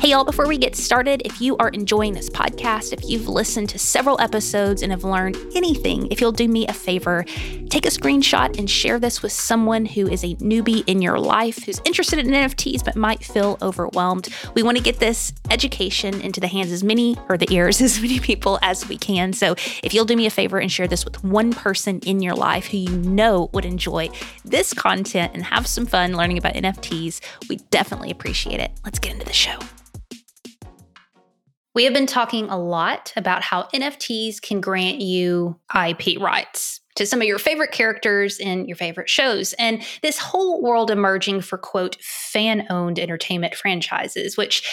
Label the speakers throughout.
Speaker 1: Hey, y'all, before we get started, if you are enjoying this podcast, if you've listened to several episodes and have learned anything, if you'll do me a favor, take a screenshot and share this with someone who is a newbie in your life who's interested in NFTs but might feel overwhelmed. We want to get this education into the hands as many or the ears as many people as we can. So if you'll do me a favor and share this with one person in your life who you know would enjoy this content and have some fun learning about NFTs, we definitely appreciate it. Let's get into the show. We have been talking a lot about how NFTs can grant you IP rights to some of your favorite characters in your favorite shows. And this whole world emerging for, quote, fan owned entertainment franchises, which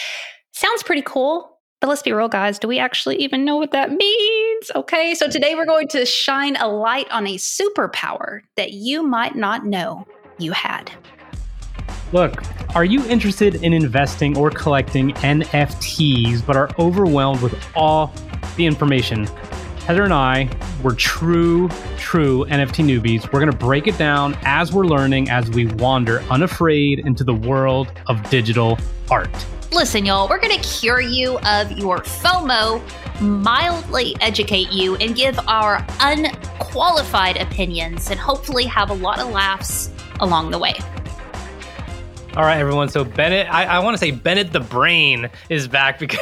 Speaker 1: sounds pretty cool. But let's be real, guys. Do we actually even know what that means? Okay, so today we're going to shine a light on a superpower that you might not know you had.
Speaker 2: Look, are you interested in investing or collecting NFTs but are overwhelmed with all the information? Heather and I, we're true, true NFT newbies. We're going to break it down as we're learning as we wander unafraid into the world of digital art.
Speaker 1: Listen, y'all, we're going to cure you of your FOMO, mildly educate you, and give our unqualified opinions, and hopefully have a lot of laughs along the way.
Speaker 2: All right, everyone. So Bennett, I, I want to say Bennett the Brain is back because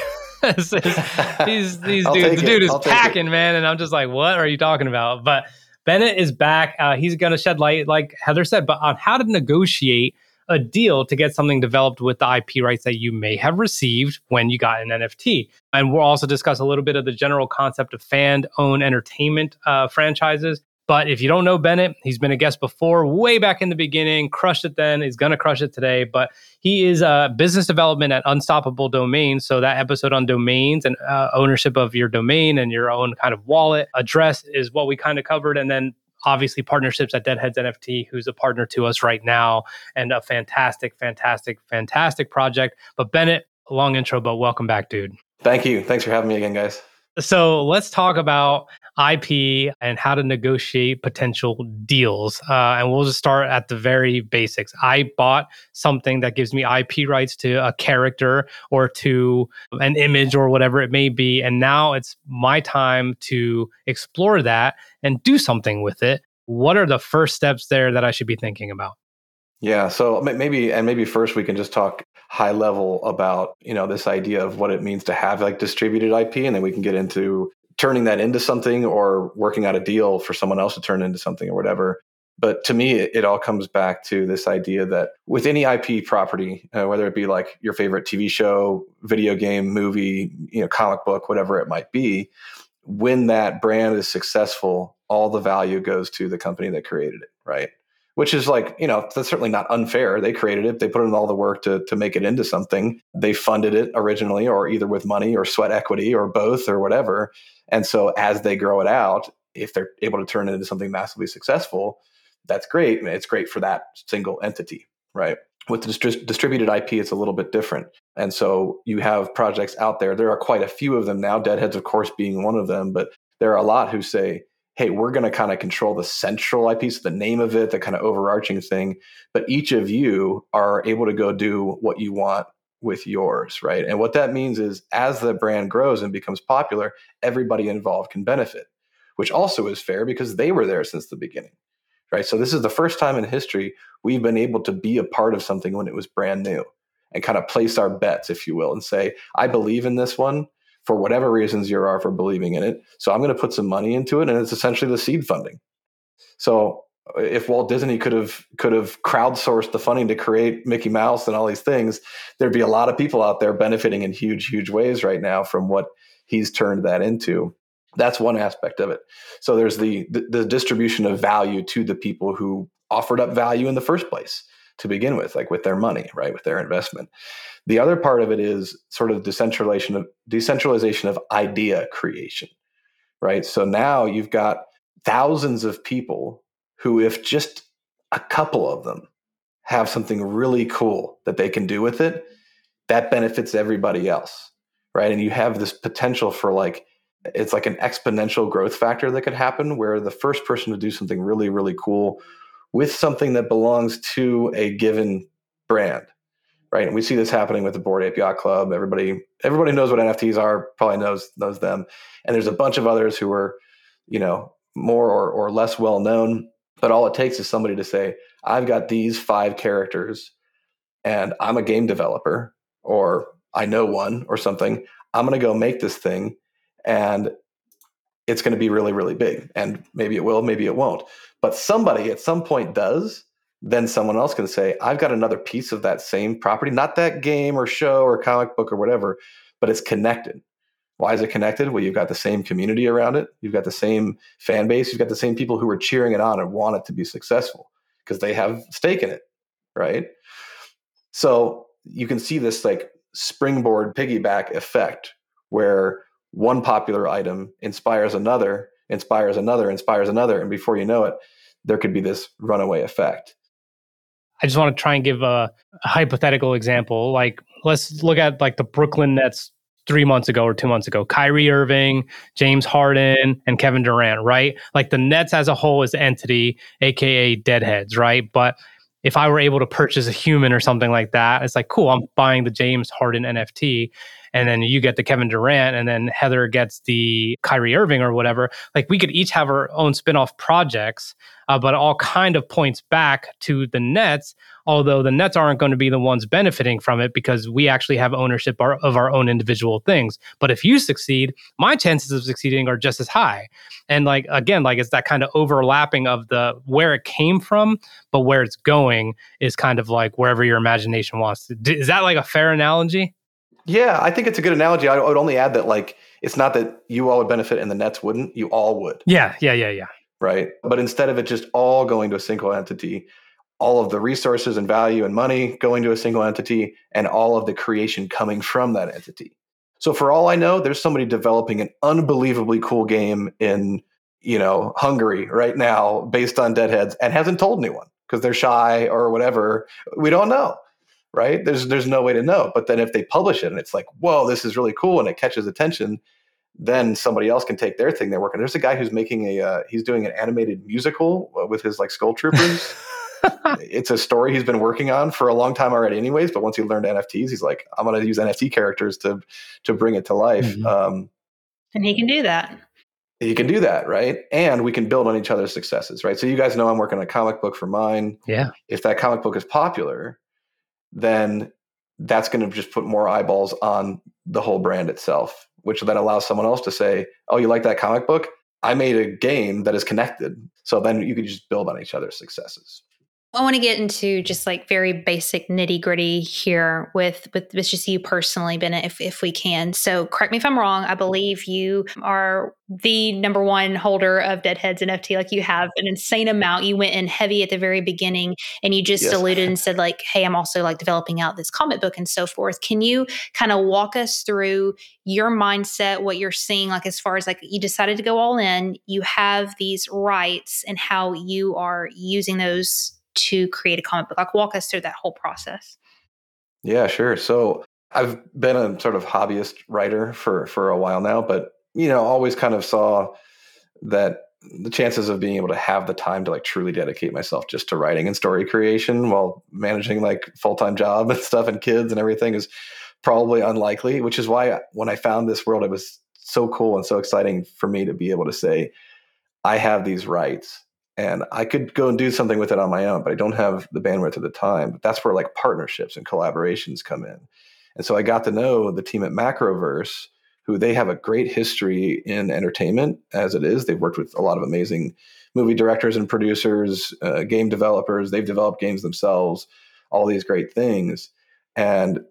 Speaker 2: these these dudes, the dude is packing, man, and I'm just like, what are you talking about? But Bennett is back. Uh, he's going to shed light, like Heather said, but on how to negotiate a deal to get something developed with the IP rights that you may have received when you got an NFT. And we'll also discuss a little bit of the general concept of fan owned entertainment uh, franchises but if you don't know Bennett, he's been a guest before, way back in the beginning, crushed it then, he's going to crush it today. But he is uh, business development at Unstoppable Domains. So that episode on domains and uh, ownership of your domain and your own kind of wallet address is what we kind of covered. And then obviously partnerships at Deadheads NFT, who's a partner to us right now and a fantastic, fantastic, fantastic project. But Bennett, long intro, but welcome back, dude.
Speaker 3: Thank you. Thanks for having me again, guys.
Speaker 2: So let's talk about IP and how to negotiate potential deals. Uh, and we'll just start at the very basics. I bought something that gives me IP rights to a character or to an image or whatever it may be. And now it's my time to explore that and do something with it. What are the first steps there that I should be thinking about?
Speaker 3: Yeah, so maybe and maybe first we can just talk high level about you know this idea of what it means to have like distributed IP, and then we can get into turning that into something or working out a deal for someone else to turn into something or whatever. But to me, it, it all comes back to this idea that with any IP property, uh, whether it be like your favorite TV show, video game, movie, you know, comic book, whatever it might be, when that brand is successful, all the value goes to the company that created it, right? Which is like you know that's certainly not unfair. They created it. They put in all the work to, to make it into something. They funded it originally or either with money or sweat equity or both or whatever. And so as they grow it out if they're able to turn it into something massively successful that's great. It's great for that single entity right? With dist- distributed ip it's a little bit different. And so you have projects out there. There are quite a few of them now. Deadheads of course being one of them but there are a lot who say hey, we're going to kind of control the central IP, so the name of it, the kind of overarching thing. But each of you are able to go do what you want with yours, right? And what that means is as the brand grows and becomes popular, everybody involved can benefit, which also is fair because they were there since the beginning, right? So this is the first time in history we've been able to be a part of something when it was brand new and kind of place our bets, if you will, and say, I believe in this one for whatever reasons you are for believing in it. So I'm going to put some money into it, and it's essentially the seed funding. So uh, if Walt Disney could have could have crowdsourced the funding to create Mickey Mouse and all these things, there'd be a lot of people out there benefiting in huge, huge ways right now from what he's turned that into. That's one aspect of it. So there's the, the, the distribution of value to the people who offered up value in the first place to begin with, like with their money, right, with their investment. The other part of it is sort of decentralization of decentralization of idea creation, right? So now you've got thousands of people who, if just a couple of them have something really cool that they can do with it, that benefits everybody else, right? And you have this potential for like it's like an exponential growth factor that could happen where the first person to do something really really cool with something that belongs to a given brand right? And we see this happening with the Bored Yacht Club. Everybody everybody knows what NFTs are, probably knows knows them. And there's a bunch of others who are, you know, more or, or less well known. But all it takes is somebody to say, I've got these five characters and I'm a game developer or I know one or something. I'm going to go make this thing and it's going to be really, really big. And maybe it will, maybe it won't. But somebody at some point does then someone else can say, I've got another piece of that same property, not that game or show or comic book or whatever, but it's connected. Why is it connected? Well, you've got the same community around it. You've got the same fan base. You've got the same people who are cheering it on and want it to be successful because they have stake in it, right? So you can see this like springboard piggyback effect where one popular item inspires another, inspires another, inspires another. And before you know it, there could be this runaway effect.
Speaker 2: I just want to try and give a, a hypothetical example. Like, let's look at like the Brooklyn Nets three months ago or two months ago. Kyrie Irving, James Harden, and Kevin Durant, right? Like the Nets as a whole is entity, aka deadheads, right? But if I were able to purchase a human or something like that, it's like, cool, I'm buying the James Harden NFT and then you get the Kevin Durant, and then Heather gets the Kyrie Irving or whatever. Like we could each have our own spin-off projects, uh, but all kind of points back to the Nets. Although the Nets aren't going to be the ones benefiting from it because we actually have ownership of our own individual things. But if you succeed, my chances of succeeding are just as high. And like again, like it's that kind of overlapping of the where it came from, but where it's going is kind of like wherever your imagination wants. Is that like a fair analogy?
Speaker 3: Yeah, I think it's a good analogy. I would only add that like it's not that you all would benefit and the Nets wouldn't. You all would.
Speaker 2: Yeah, yeah, yeah, yeah.
Speaker 3: Right. But instead of it just all going to a single entity, all of the resources and value and money going to a single entity, and all of the creation coming from that entity. So for all I know, there's somebody developing an unbelievably cool game in you know Hungary right now based on Deadheads and hasn't told anyone because they're shy or whatever. We don't know right? There's there's no way to know. But then if they publish it and it's like, whoa, this is really cool and it catches attention, then somebody else can take their thing they're working. There's a guy who's making a uh, he's doing an animated musical uh, with his like skull troopers. it's a story he's been working on for a long time already, anyways. But once he learned NFTs, he's like, I'm going to use NFT characters to to bring it to life. Mm-hmm. Um,
Speaker 1: and he can do that.
Speaker 3: He can do that, right? And we can build on each other's successes, right? So you guys know I'm working on a comic book for mine.
Speaker 2: Yeah.
Speaker 3: If that comic book is popular, then that's going to just put more eyeballs on the whole brand itself, which then allows someone else to say, "Oh, you like that comic book? I made a game that is connected." So then you can just build on each other's successes.
Speaker 1: I want to get into just like very basic nitty gritty here with with with just you personally, Bennett, if if we can. So correct me if I'm wrong. I believe you are the number one holder of Deadheads NFT. Like you have an insane amount. You went in heavy at the very beginning, and you just yes. alluded and said like, "Hey, I'm also like developing out this comic book and so forth." Can you kind of walk us through your mindset, what you're seeing, like as far as like you decided to go all in, you have these rights, and how you are using those to create a comic book? Like, walk us through that whole process.
Speaker 3: Yeah, sure. So I've been a sort of hobbyist writer for for a while now, but you know, always kind of saw that the chances of being able to have the time to like truly dedicate myself just to writing and story creation while managing like full-time job and stuff and kids and everything is probably unlikely, which is why when I found this world it was so cool and so exciting for me to be able to say I have these rights and I could go and do something with it on my own, but I don't have the bandwidth at the time. But that's where like partnerships and collaborations come in. And so I got to know the team at Macroverse, who they have a great history in entertainment as it is. They've worked with a lot of amazing movie directors and producers, uh, game developers. They've developed games themselves, all these great things. And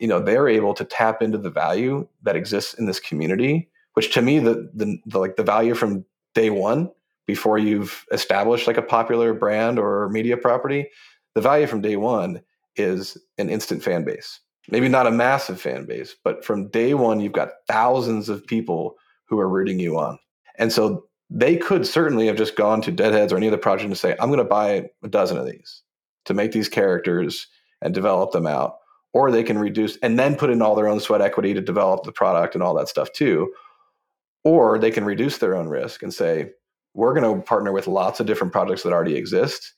Speaker 3: you know they're able to tap into the value that exists in this community which to me the, the, the like the value from day one before you've established like a popular brand or media property, the value from day one is an instant fan base. Maybe not a massive fan base, but from day one, you've got thousands of people who are rooting you on. And so they could certainly have just gone to Deadheads or any other project and say, I'm going to buy a dozen of these to make these characters and develop them out. Or they can reduce and then put in all their own sweat equity to develop the product and all that stuff too. Or they can reduce their own risk and say, we're going to partner with lots of different projects that already exist,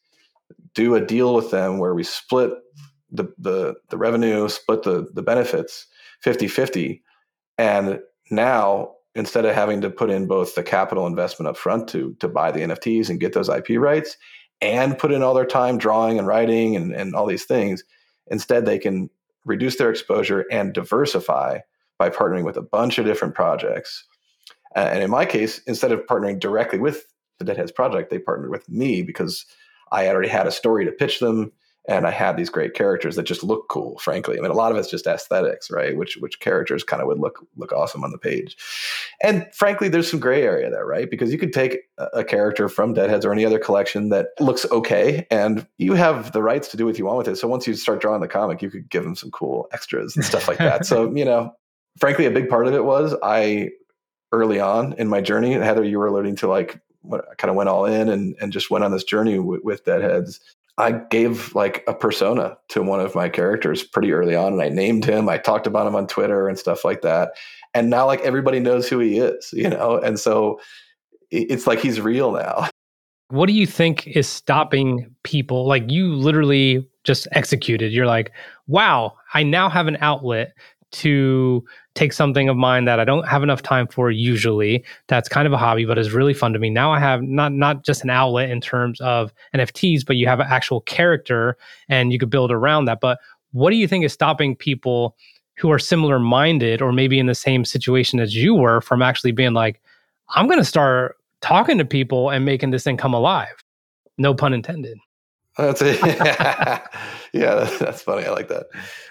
Speaker 3: do a deal with them where we split the the the revenue, split the the benefits 50-50. And now instead of having to put in both the capital investment up front to to buy the NFTs and get those IP rights and put in all their time drawing and writing and, and all these things, instead they can reduce their exposure and diversify by partnering with a bunch of different projects. Uh, and in my case, instead of partnering directly with the Deadheads project, they partnered with me because I already had a story to pitch them and I had these great characters that just look cool. Frankly, I mean, a lot of it's just aesthetics, right? Which which characters kind of would look look awesome on the page. And frankly, there's some gray area there, right? Because you could take a, a character from Deadheads or any other collection that looks okay, and you have the rights to do what you want with it. So once you start drawing the comic, you could give them some cool extras and stuff like that. so you know, frankly, a big part of it was I early on in my journey, Heather, you were alluding to like what I kind of went all in and, and just went on this journey w- with Deadheads. I gave like a persona to one of my characters pretty early on and I named him. I talked about him on Twitter and stuff like that. And now like everybody knows who he is, you know? And so it's like he's real now.
Speaker 2: What do you think is stopping people? Like you literally just executed. You're like, wow, I now have an outlet to take something of mine that I don't have enough time for usually. That's kind of a hobby, but is really fun to me. Now I have not not just an outlet in terms of NFTs, but you have an actual character and you could build around that. But what do you think is stopping people who are similar minded or maybe in the same situation as you were from actually being like, I'm going to start talking to people and making this thing come alive? No pun intended.
Speaker 3: That's it. yeah, that's funny. I like that.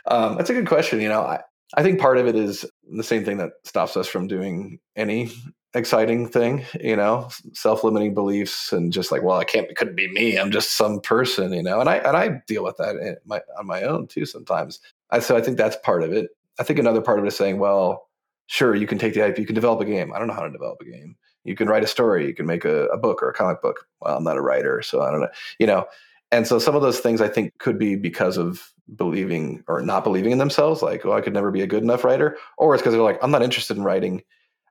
Speaker 3: Um, that's a good question. You know, I, I think part of it is the same thing that stops us from doing any exciting thing, you know, self-limiting beliefs and just like, well, I can't, it couldn't be me. I'm just some person, you know, and I, and I deal with that eh, my, on my own too sometimes. I, so I think that's part of it. I think another part of it is saying, well, sure, you can take the IP, you can develop a game. I don't know how to develop a game. You can write a story, you can make a, a book or a comic book. Well, I'm not a writer, so I don't know, you know, and so some of those things I think could be because of believing or not believing in themselves, like, oh, I could never be a good enough writer, or it's because they're like, I'm not interested in writing,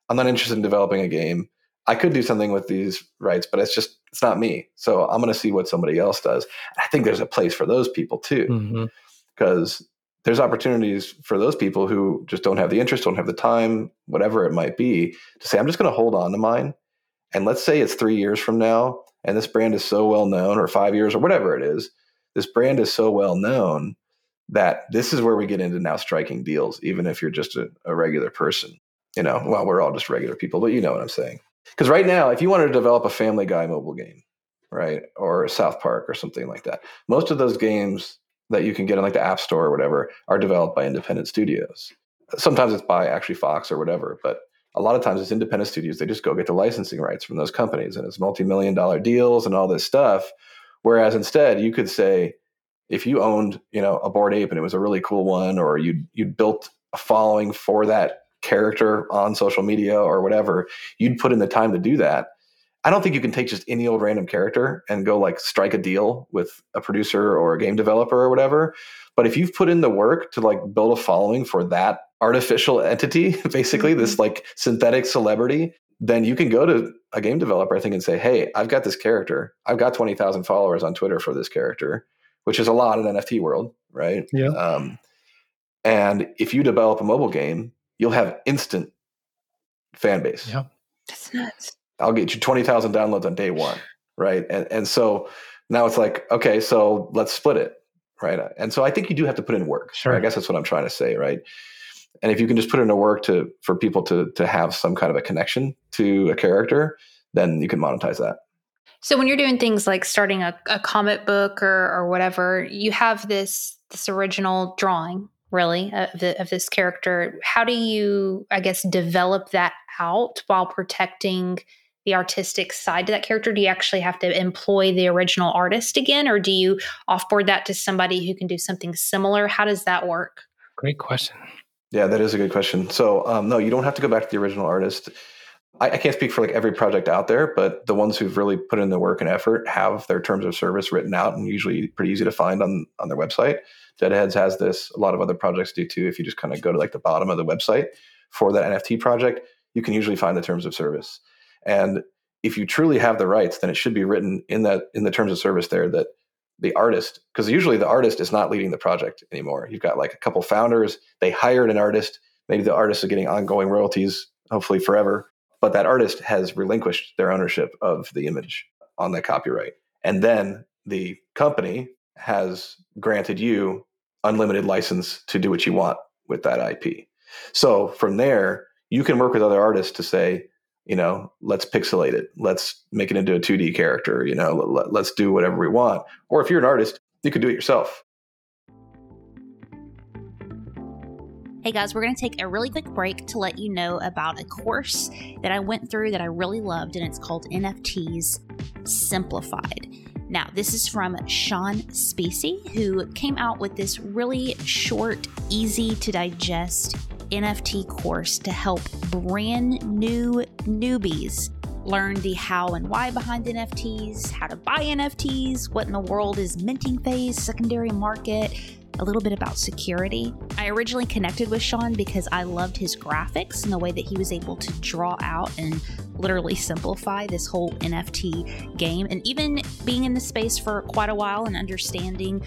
Speaker 3: I'm not interested in developing a game. I could do something with these rights, but it's just it's not me. So I'm going to see what somebody else does. I think there's a place for those people too, because mm-hmm. there's opportunities for those people who just don't have the interest, don't have the time, whatever it might be, to say, I'm just going to hold on to mine. And let's say it's three years from now, and this brand is so well known, or five years, or whatever it is. This brand is so well known that this is where we get into now striking deals, even if you're just a, a regular person. You know, well, we're all just regular people, but you know what I'm saying. Because right now, if you wanted to develop a Family Guy mobile game, right, or South Park or something like that, most of those games that you can get on like the App Store or whatever are developed by independent studios. Sometimes it's by actually Fox or whatever, but a lot of times it's independent studios. They just go get the licensing rights from those companies, and it's multi-million dollar deals and all this stuff. Whereas instead, you could say, if you owned, you know, a Bored Ape and it was a really cool one, or you you built a following for that character on social media or whatever, you'd put in the time to do that. I don't think you can take just any old random character and go like strike a deal with a producer or a game developer or whatever. But if you've put in the work to like build a following for that artificial entity, basically mm-hmm. this like synthetic celebrity, then you can go to a game developer, I think, and say, "Hey, I've got this character. I've got twenty thousand followers on Twitter for this character which is a lot in NFT world, right?
Speaker 2: Yeah. Um,
Speaker 3: and if you develop a mobile game, you'll have instant fan base.
Speaker 2: Yeah.
Speaker 1: That's nuts.
Speaker 3: I'll get you 20,000 downloads on day one. Right. And, and so now it's like, okay, so let's split it. Right. And so I think you do have to put in work.
Speaker 2: Sure.
Speaker 3: Right? I guess that's what I'm trying to say. Right. And if you can just put in a work to, for people to, to have some kind of a connection to a character, then you can monetize that.
Speaker 1: So when you're doing things like starting a, a comic book or, or whatever, you have this this original drawing, really, of, the, of this character. How do you, I guess, develop that out while protecting the artistic side to that character? Do you actually have to employ the original artist again, or do you offboard that to somebody who can do something similar? How does that work?
Speaker 2: Great question.
Speaker 3: Yeah, that is a good question. So, um, no, you don't have to go back to the original artist. I, I, can't speak for like every project out there, but the ones who've really put in the work and effort have their terms of service written out and usually pretty easy to find on on their website. Deadheads has this. A lot of other projects do too. If you just kind of go to like the bottom of the website for that NFT project, you can usually find the terms of service. And if you truly have the rights, then it should be written in that in the terms of service there that the artist because usually the artist is not leading the project anymore. You've got like a couple founders, they hired an artist, maybe the artist is getting ongoing royalties, hopefully forever, but that artist has relinquished their ownership of the image on the copyright. And then the company has granted you unlimited license to do what you want with that IP. So from there, you can work with other artists to say, you know, let's pixelate it. Let's make it into a 2D character, you know, let, let's do whatever we want. Or if you're an artist, you can do it yourself.
Speaker 4: Hey guys, we're going to take a really quick break to let you know about a course that I went through that I really loved, and it's called NFTs Simplified. Now, this is from Sean Spacey, who came out with this really short, easy to digest NFT course to help brand new newbies learn the how and why behind NFTs, how to buy NFTs, what in the world is minting phase, secondary market, a little bit about security. I originally connected with Sean because I loved his graphics and the way that he was able to draw out and literally simplify this whole NFT game. And even being in the space for quite a while and understanding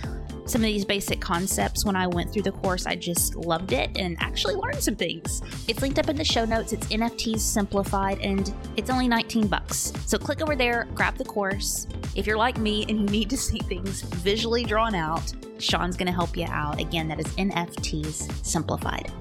Speaker 4: some of these basic concepts when I went through the course. I just loved it and actually learned some things. It's linked up in the show notes. It's NFTs simplified and it's only 19 bucks. So click over there, grab the course. If you're like me and you need to see things visually drawn out, Sean's going to help you out. Again, that is NFTs simplified.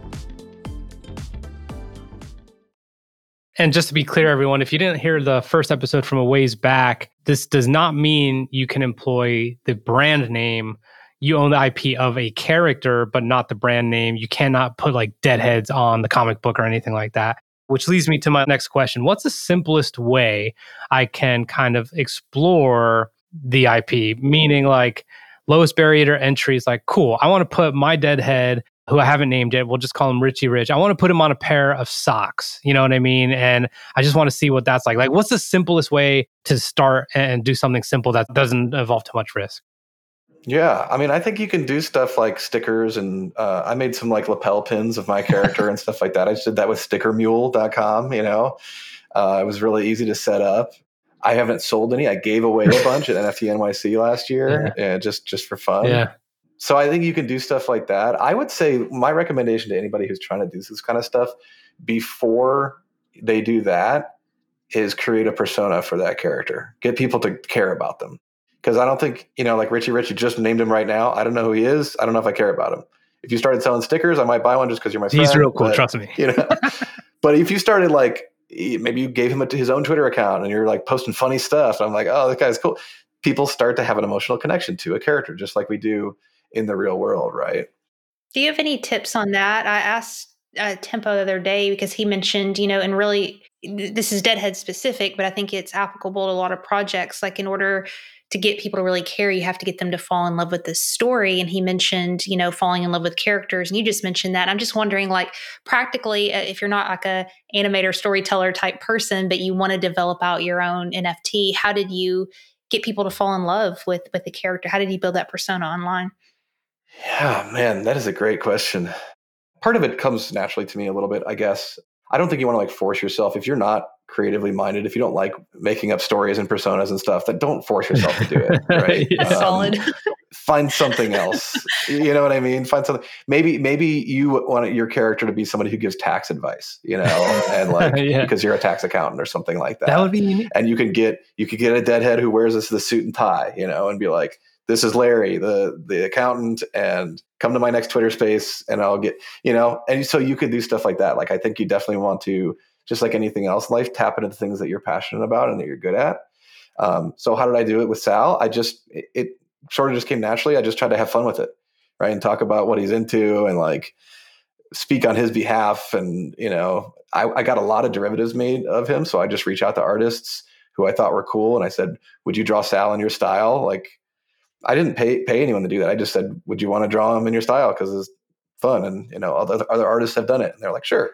Speaker 2: And just to be clear, everyone, if you didn't hear the first episode from a ways back, this does not mean you can employ the brand name you own the IP of a character, but not the brand name. You cannot put like deadheads on the comic book or anything like that. Which leads me to my next question. What's the simplest way I can kind of explore the IP? Meaning, like, lowest barrier entry is like, cool, I want to put my deadhead, who I haven't named yet, we'll just call him Richie Rich. I want to put him on a pair of socks. You know what I mean? And I just want to see what that's like. Like, what's the simplest way to start and do something simple that doesn't involve too much risk?
Speaker 3: Yeah, I mean, I think you can do stuff like stickers, and uh, I made some like lapel pins of my character and stuff like that. I just did that with StickerMule.com. You know, uh, it was really easy to set up. I haven't sold any. I gave away a bunch at NFT NYC last year, yeah. and just just for fun.
Speaker 2: Yeah.
Speaker 3: So I think you can do stuff like that. I would say my recommendation to anybody who's trying to do this kind of stuff before they do that is create a persona for that character. Get people to care about them because I don't think you know, like Richie Richie just named him right now. I don't know who he is. I don't know if I care about him. If you started selling stickers, I might buy one just because you're my friend.
Speaker 2: He's real cool, but, trust me.
Speaker 3: You know, but if you started like maybe you gave him a, his own Twitter account and you're like posting funny stuff, I'm like, oh, this guy's cool. People start to have an emotional connection to a character, just like we do in the real world, right?
Speaker 1: Do you have any tips on that? I asked uh, Tempo the other day because he mentioned, you know, and really this is Deadhead specific, but I think it's applicable to a lot of projects. Like in order to get people to really care, you have to get them to fall in love with the story. And he mentioned, you know, falling in love with characters. And you just mentioned that. I'm just wondering, like, practically, uh, if you're not like a animator, storyteller type person, but you want to develop out your own NFT, how did you get people to fall in love with with the character? How did you build that persona online?
Speaker 3: Yeah, man, that is a great question. Part of it comes naturally to me a little bit, I guess. I don't think you want to like force yourself if you're not creatively minded, if you don't like making up stories and personas and stuff, then don't force yourself to do it. Right?
Speaker 1: yeah. um, solid.
Speaker 3: find something else. you know what I mean? Find something. Maybe maybe you want your character to be somebody who gives tax advice. You know, and like yeah. because you're a tax accountant or something like that.
Speaker 2: That would be unique.
Speaker 3: And you can get you could get a deadhead who wears this the suit and tie. You know, and be like, this is Larry, the the accountant, and come to my next Twitter space, and I'll get you know. And so you could do stuff like that. Like I think you definitely want to just like anything else life, tap into the things that you're passionate about and that you're good at. Um, so how did I do it with Sal? I just it, it, sort of just came naturally. I just tried to have fun with it, right, and talk about what he's into and like speak on his behalf. And you know, I, I got a lot of derivatives made of him, so I just reach out to artists who I thought were cool, and I said, "Would you draw Sal in your style?" Like, I didn't pay pay anyone to do that. I just said, "Would you want to draw him in your style?" Because it's fun, and you know, other other artists have done it, and they're like, "Sure."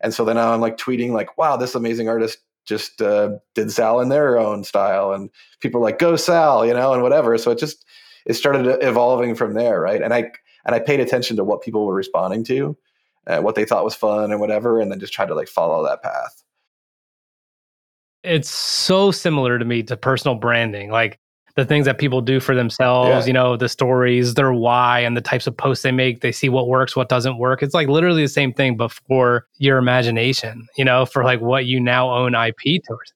Speaker 3: And so then I'm like tweeting like, wow, this amazing artist just uh, did Sal in their own style. And people are like, go Sal, you know, and whatever. So it just, it started evolving from there. Right. And I, and I paid attention to what people were responding to, uh, what they thought was fun and whatever. And then just tried to like follow that path.
Speaker 2: It's so similar to me to personal branding. Like the things that people do for themselves, yeah. you know, the stories, their why, and the types of posts they make. They see what works, what doesn't work. It's like literally the same thing, but for your imagination, you know, for like what you now own IP towards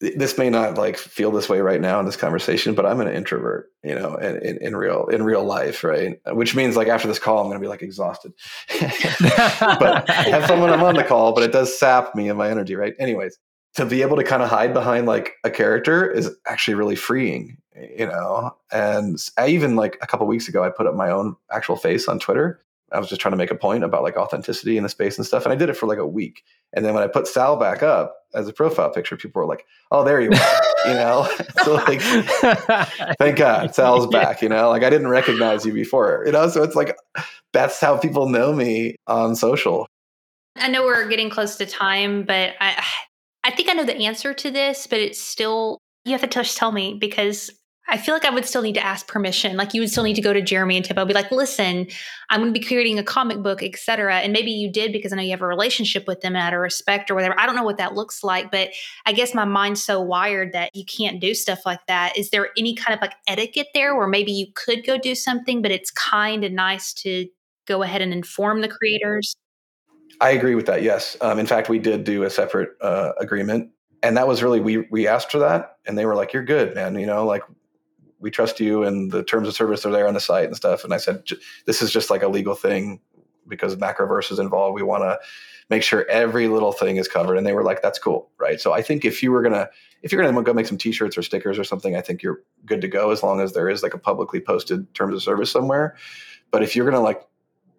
Speaker 3: this may not like feel this way right now in this conversation, but I'm an introvert, you know, in, in, in real in real life, right? Which means like after this call, I'm going to be like exhausted. but I have someone I'm on the call, but it does sap me and my energy, right? Anyways, to be able to kind of hide behind like a character is actually really freeing, you know. And I even like a couple weeks ago, I put up my own actual face on Twitter. I was just trying to make a point about like authenticity in the space and stuff, and I did it for like a week. And then when I put Sal back up as a profile picture, people were like, "Oh, there you are," you know. so like, thank God Sal's back. You know, like I didn't recognize you before. You know, so it's like that's how people know me on social.
Speaker 1: I know we're getting close to time, but I I think I know the answer to this, but it's still you have to just tell me because I feel like I would still need to ask permission. Like you would still need to go to Jeremy and I'd be like, listen, I'm going to be creating a comic book, etc. And maybe you did because I know you have a relationship with them out of respect or whatever. I don't know what that looks like, but I guess my mind's so wired that you can't do stuff like that. Is there any kind of like etiquette there where maybe you could go do something, but it's kind and nice to go ahead and inform the creators?
Speaker 3: I agree with that. Yes. Um, in fact, we did do a separate uh, agreement and that was really we we asked for that and they were like you're good man you know like we trust you and the terms of service are there on the site and stuff. And I said, this is just like a legal thing because Macroverse is involved. We want to make sure every little thing is covered. And they were like, that's cool. Right. So I think if you were to, if you're to go make some t-shirts or stickers or something, I think you're good to go as long as there is like a publicly posted terms of service somewhere. But if you're to like,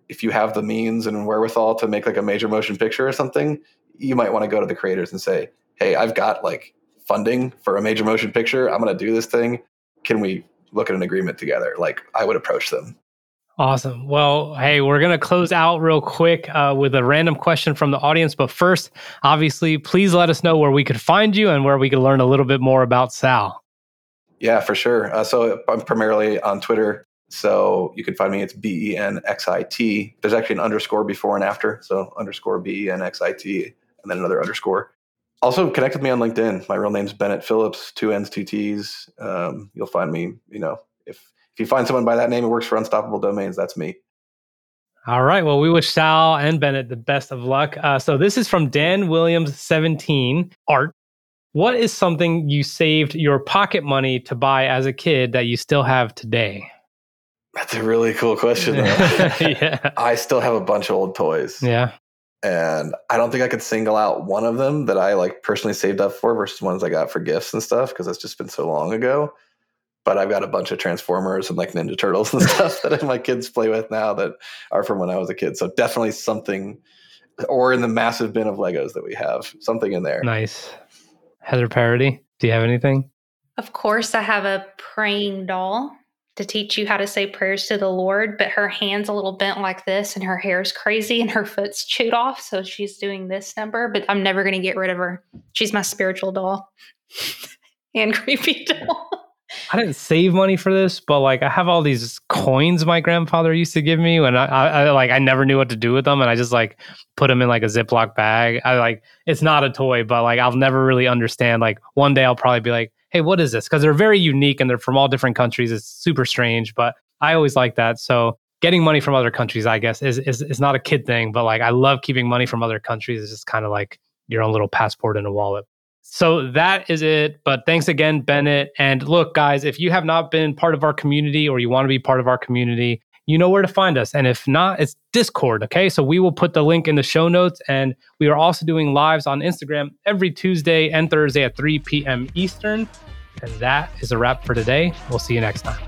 Speaker 3: if you have the means and wherewithal to make like a major motion picture or something, you might want to go to the creators and say, Hey, I've got like funding for a major motion picture. I'm going to do this thing can we look at an agreement together? Like I would approach them.
Speaker 2: Awesome. Well, hey, we're going to close out real quick uh, with a random question from the audience. But first, obviously, please let us know where we could find you and where we could learn a little bit more about Sal.
Speaker 3: Yeah, for sure. Uh, so I'm primarily on Twitter. So you can find me. It's B E N X I T. There's actually an underscore before and after. So underscore B E N X I T and then another underscore. Also, connect with me on LinkedIn. My real name's Bennett Phillips, two N's, two T's. Um, you'll find me. You know, if if you find someone by that name who works for Unstoppable Domains, that's me.
Speaker 2: All right. Well, we wish Sal and Bennett the best of luck. Uh, so this is from Dan Williams, 17, art. What is something you saved your pocket money to buy as a kid that you still have today?
Speaker 3: That's a really cool question. yeah. I still have a bunch of old toys.
Speaker 2: Yeah
Speaker 3: and I don't think I could single out one of them that I like personally saved up for versus ones I got for gifts and stuff because it's just been so long ago. But I've got a bunch of Transformers and like Ninja Turtles and stuff that my kids play with now that are from when I was a kid. So definitely something, or in the massive bin of Legos that we have, something in there.
Speaker 2: Nice. Heather Parody, do you have anything?
Speaker 1: Of course, I have a praying doll to teach you how to say prayers to the Lord, but her hand's a little bent like this and her hair's crazy and her foot's chewed off. So she's doing this number, but I'm never going to get rid of her. She's my spiritual doll and creepy doll.
Speaker 2: I didn't save money for this, but like I have all these coins my grandfather used to give me when I, I, I, like I never knew what to do with them, and I just like put them in like a Ziploc bag. I like it's not a toy, but like I'll never really understand. Like one day I'll probably be like, hey, what is this? Because they're very unique and they're from all different countries. It's super strange, but I always like that. So getting money from other countries, I guess, is is, is not a kid thing, but like I love keeping money from other countries. It's just kind of like your own little passport in a wallet. So that is it. But thanks again, Bennett. And look, guys, if you have not been part of our community or you want to be part of our community, you know where to find us. And if not, it's Discord. Okay. So we will put the link in the show notes. And we are also doing lives on Instagram every Tuesday and Thursday at 3 p.m. Eastern. And that is a wrap for today. We'll see you next time.